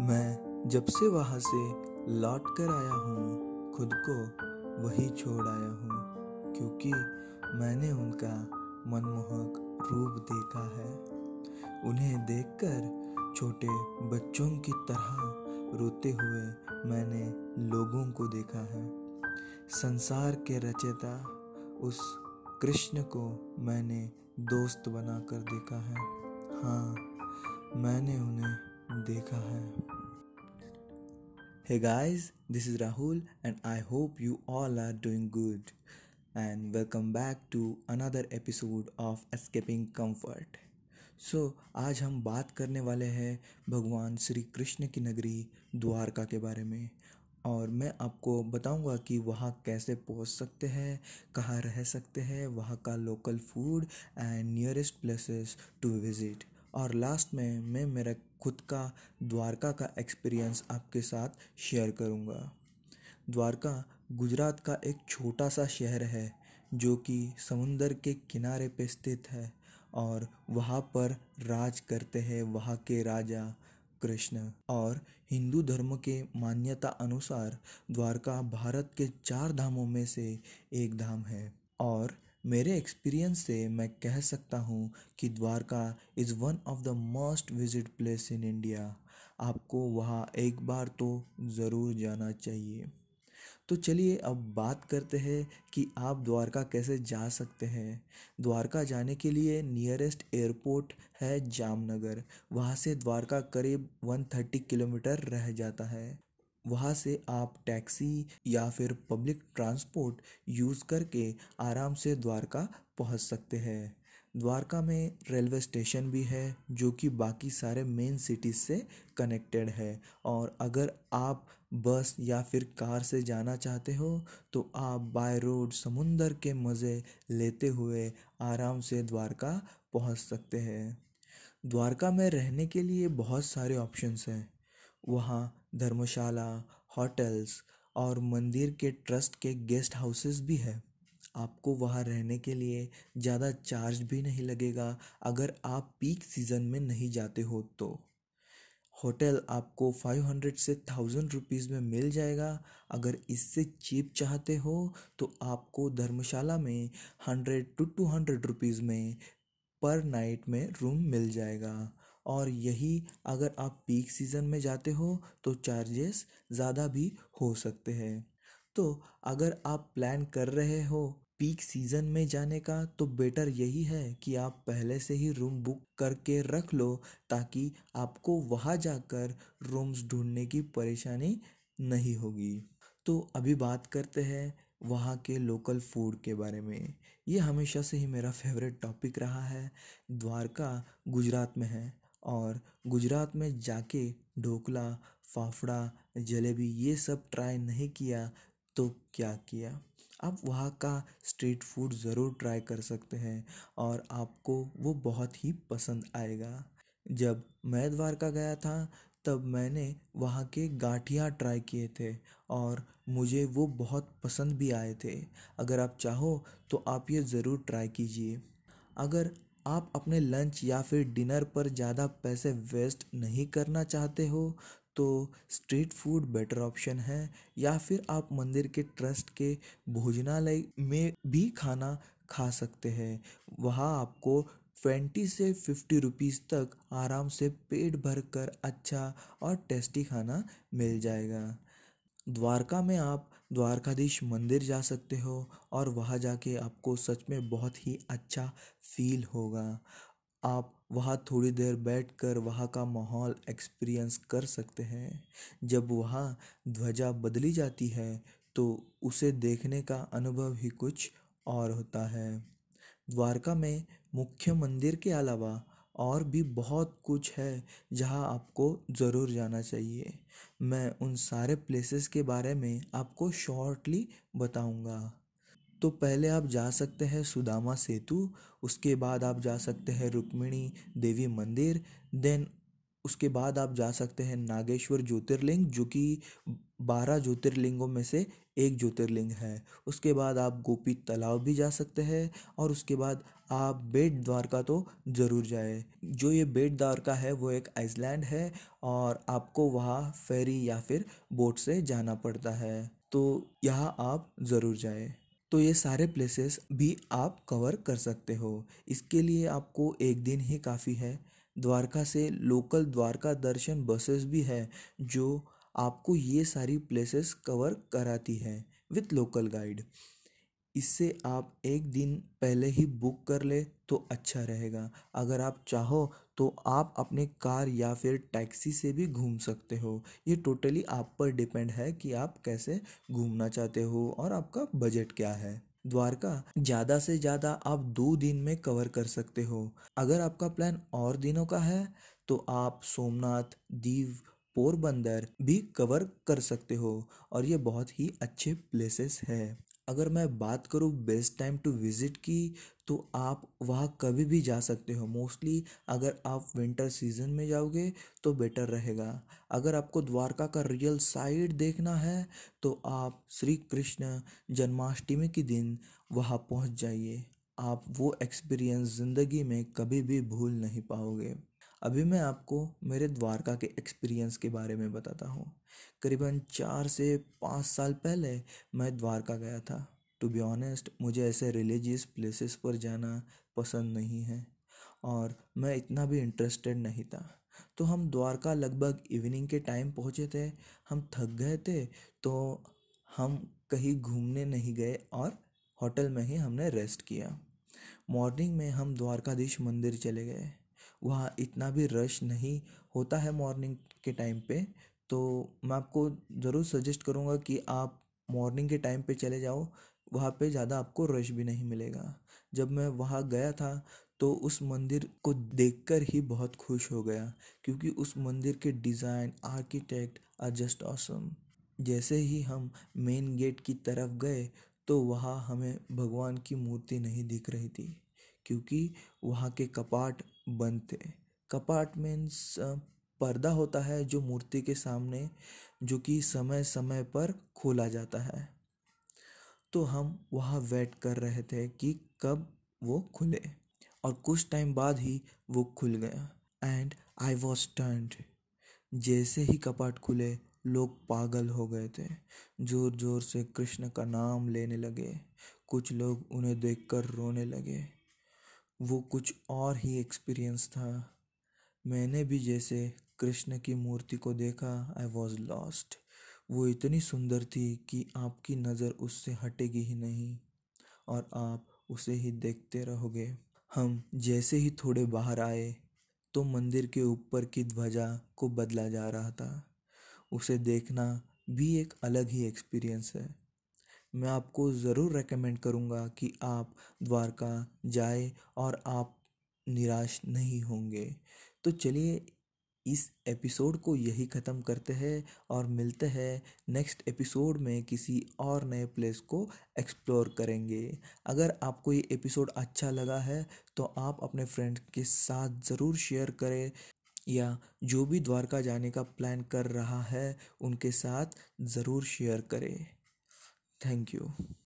मैं जब से वहाँ से लौट कर आया हूँ, खुद को वही छोड़ आया हूँ, क्योंकि मैंने उनका मनमोहक रूप देखा है। उन्हें देखकर छोटे बच्चों की तरह रोते हुए मैंने लोगों को देखा है। संसार के रचयिता उस कृष्ण को मैंने दोस्त बनाकर देखा है। हाँ मैंने उन्हें देखा है। Hey guys this is Rahul and I hope you all are doing good and welcome back to another episode of Escaping Comfort so आज हम बात करने वाले हैं भगवान श्री कृष्ण की नगरी द्वारका के बारे में। और मैं आपको बताऊँगा कि वहाँ कैसे पहुँच सकते हैं, कहाँ रह सकते हैं, वहाँ का local food and nearest places to visit और लास्ट में मैं मेरा खुद का द्वारका का एक्सपीरियंस आपके साथ शेयर करूँगा। द्वारका गुजरात का एक छोटा सा शहर है, जो कि समुंदर के किनारे पे स्थित है और वहाँ पर राज करते हैं वहाँ के राजा कृष्ण। और हिंदू धर्म के मान्यता अनुसार द्वारका भारत के चार धामों में से एक धाम है और मेरे एक्सपीरियंस से मैं कह सकता हूँ कि Dwarka is one of the most visit place in India आपको वहाँ एक बार तो ज़रूर जाना चाहिए। तो चलिए अब बात करते हैं कि आप द्वारका कैसे जा सकते हैं। द्वारका जाने के लिए नियरेस्ट एयरपोर्ट है जामनगर। वहाँ से द्वारका करीब 130 किलोमीटर रह जाता है। वहाँ से आप टैक्सी या फिर पब्लिक ट्रांसपोर्ट यूज़ करके आराम से द्वारका पहुँच सकते हैं। द्वारका में रेलवे स्टेशन भी है, जो कि बाकी सारे मेन सिटीज़ से कनेक्टेड है। और अगर आप बस या फिर कार से जाना चाहते हो तो आप बाय रोड समुंदर के मज़े लेते हुए आराम से द्वारका पहुँच सकते हैं। द्वारका में रहने के लिए बहुत सारे ऑप्शंस हैं। वहाँ धर्मशाला होटल्स और मंदिर के ट्रस्ट के गेस्ट हाउसेस भी है। आपको वहाँ रहने के लिए ज़्यादा चार्ज भी नहीं लगेगा अगर आप पीक सीज़न में नहीं जाते हो तो। होटल आपको फाइव हंड्रेड से थाउज़ेंड रुपीज़ में मिल जाएगा। अगर इससे चीप चाहते हो तो आपको धर्मशाला में hundred to two hundred rupees में पर नाइट में रूम मिल जाएगा। और यही अगर आप पीक सीज़न में जाते हो तो चार्जेस ज़्यादा भी हो सकते हैं। तो अगर आप प्लान कर रहे हो पीक सीज़न में जाने का तो बेटर यही है कि आप पहले से ही रूम बुक करके रख लो, ताकि आपको वहाँ जाकर रूम्स ढूँढने की परेशानी नहीं होगी। तो अभी बात करते हैं वहाँ के लोकल फ़ूड के बारे में। ये हमेशा से ही मेरा फेवरेट टॉपिक रहा है। द्वारका गुजरात में है। और गुजरात में जाके ढोकला, फाफड़ा, जलेबी ये सब ट्राई नहीं किया तो क्या किया? आप वहाँ का स्ट्रीट फ़ूड ज़रूर ट्राई कर सकते हैं और आपको वो बहुत ही पसंद आएगा। जब मैं द्वारका गया था, तब मैंने वहाँ के गाठिया ट्राई किए थे और मुझे वो बहुत पसंद भी आए थे। अगर आप चाहो तो आप ये ज़रूर ट्राई कीजिए। अगर आप अपने लंच या फिर डिनर पर ज़्यादा पैसे वेस्ट नहीं करना चाहते हो तो स्ट्रीट फ़ूड बेटर ऑप्शन है। या फिर आप मंदिर के ट्रस्ट के भोजनालय में भी खाना खा सकते हैं। वहाँ आपको ट्वेंटी से फिफ्टी रुपीज़ तक आराम से पेट भर कर अच्छा और टेस्टी खाना मिल जाएगा। द्वारका में आप द्वारकाधीश मंदिर जा सकते हो और वहाँ जाके आपको सच में बहुत ही अच्छा फील होगा। आप वहाँ थोड़ी देर बैठ कर वहाँ का माहौल एक्सपीरियंस कर सकते हैं। जब वहाँ ध्वजा बदली जाती है तो उसे देखने का अनुभव ही कुछ और होता है। द्वारका में मुख्य मंदिर के अलावा और भी बहुत कुछ है जहाँ आपको ज़रूर जाना चाहिए। मैं उन सारे प्लेसेस के बारे में आपको शॉर्टली बताऊँगा। तो पहले आप जा सकते हैं सुदामा सेतु, उसके बाद आप जा सकते हैं रुक्मिणी देवी मंदिर देन उसके बाद आप जा सकते हैं नागेश्वर ज्योतिर्लिंग, जो कि बारह ज्योतिर्लिंगों में से एक ज्योतिर्लिंग है। उसके बाद आप गोपी तालाब भी जा सकते हैं और उसके बाद आप बेट द्वारका तो ज़रूर जाए। जो ये बेट द्वारका है, वो एक आइसलैंड है और आपको वहाँ फेरी या फिर बोट से जाना पड़ता है। तो यहाँ आप ज़रूर जाए। तो ये सारे प्लेसेस भी आप कवर कर सकते हो। इसके लिए आपको एक दिन ही काफ़ी है। द्वारका से लोकल द्वारका दर्शन बसेस भी है, जो आपको ये सारी प्लेसेस कवर कराती है विथ लोकल गाइड इससे आप एक दिन पहले ही बुक कर ले तो अच्छा रहेगा। अगर आप चाहो तो आप अपने कार या फिर टैक्सी से भी घूम सकते हो। ये टोटली आप पर डिपेंड है कि आप कैसे घूमना चाहते हो और आपका बजट क्या है। द्वारका, ज़्यादा से ज़्यादा आप दो दिन में कवर कर सकते हो। अगर आपका प्लान और दिनों का है तो आप सोमनाथ, दीव, पोरबंदर भी कवर कर सकते हो और ये बहुत ही अच्छे प्लेसेस है। अगर मैं बात करूँ बेस्ट टाइम टू विज़िट की तो आप वहाँ कभी भी जा सकते हो। मोस्टली अगर आप विंटर सीज़न में जाओगे तो बेटर रहेगा। अगर आपको द्वारका का रियल साइड देखना है तो आप श्री कृष्ण जन्माष्टमी के दिन वहाँ पहुँच जाइए। आप वो एक्सपीरियंस ज़िंदगी में कभी भी भूल नहीं पाओगे। अभी मैं आपको मेरे द्वारका के एक्सपीरियंस के बारे में बताता हूँ। करीबन चार से पाँच साल पहले मैं द्वारका गया था। टू बी ऑनेस्ट मुझे ऐसे रिलीजियस प्लेसेस पर जाना पसंद नहीं है और मैं इतना भी इंटरेस्टेड नहीं था। तो हम द्वारका लगभग इवनिंग के टाइम पहुँचे थे, हम थक गए थे तो हम कहीं घूमने नहीं गए और होटल में ही हमने रेस्ट किया। मॉर्निंग में हम द्वारकाधीश मंदिर चले गए। वहाँ इतना भी रश नहीं होता है मॉर्निंग के टाइम पे तो मैं आपको ज़रूर सजेस्ट करूँगा कि आप मॉर्निंग के टाइम पे चले जाओ, वहाँ पे ज़्यादा आपको रश भी नहीं मिलेगा। जब मैं वहाँ गया था तो उस मंदिर को देखकर ही बहुत खुश हो गया, क्योंकि उस मंदिर के design architect are just awesome जैसे ही हम मेन गेट की तरफ़ गए तो वहाँ हमें भगवान की मूर्ति नहीं दिख रही थी। क्योंकि वहाँ के कपाट बंद थे कपाट मीन्स पर्दा होता है जो मूर्ति के सामने, जो कि समय समय पर खोला जाता है। तो हम वहाँ वेट कर रहे थे कि कब वो खुले और कुछ टाइम बाद ही वो खुल गया। एंड आई वॉज़ टर्नड जैसे ही कपाट खुले, लोग पागल हो गए थे। ज़ोर ज़ोर से कृष्ण का नाम लेने लगे। कुछ लोग उन्हें देखकर रोने लगे। वो कुछ और ही एक्सपीरियंस था। मैंने भी जैसे कृष्ण की मूर्ति को देखा आई वॉज़ लॉस्ट वो इतनी सुंदर थी कि आपकी नज़र उससे हटेगी ही नहीं और आप उसे ही देखते रहोगे। हम जैसे ही थोड़े बाहर आए तो मंदिर के ऊपर की ध्वजा को बदला जा रहा था। उसे देखना भी एक अलग ही एक्सपीरियंस है। मैं आपको ज़रूर रेकमेंड करूँगा कि आप द्वारका जाए और आप निराश नहीं होंगे। तो चलिए इस एपिसोड को यही ख़त्म करते हैं और मिलते हैं नेक्स्ट एपिसोड में किसी और नए प्लेस को एक्सप्लोर करेंगे। अगर आपको ये एपिसोड अच्छा लगा है तो आप अपने फ्रेंड के साथ ज़रूर शेयर करें या जो भी द्वारका जाने का प्लान कर रहा है, उनके साथ ज़रूर शेयर करें। Thank you.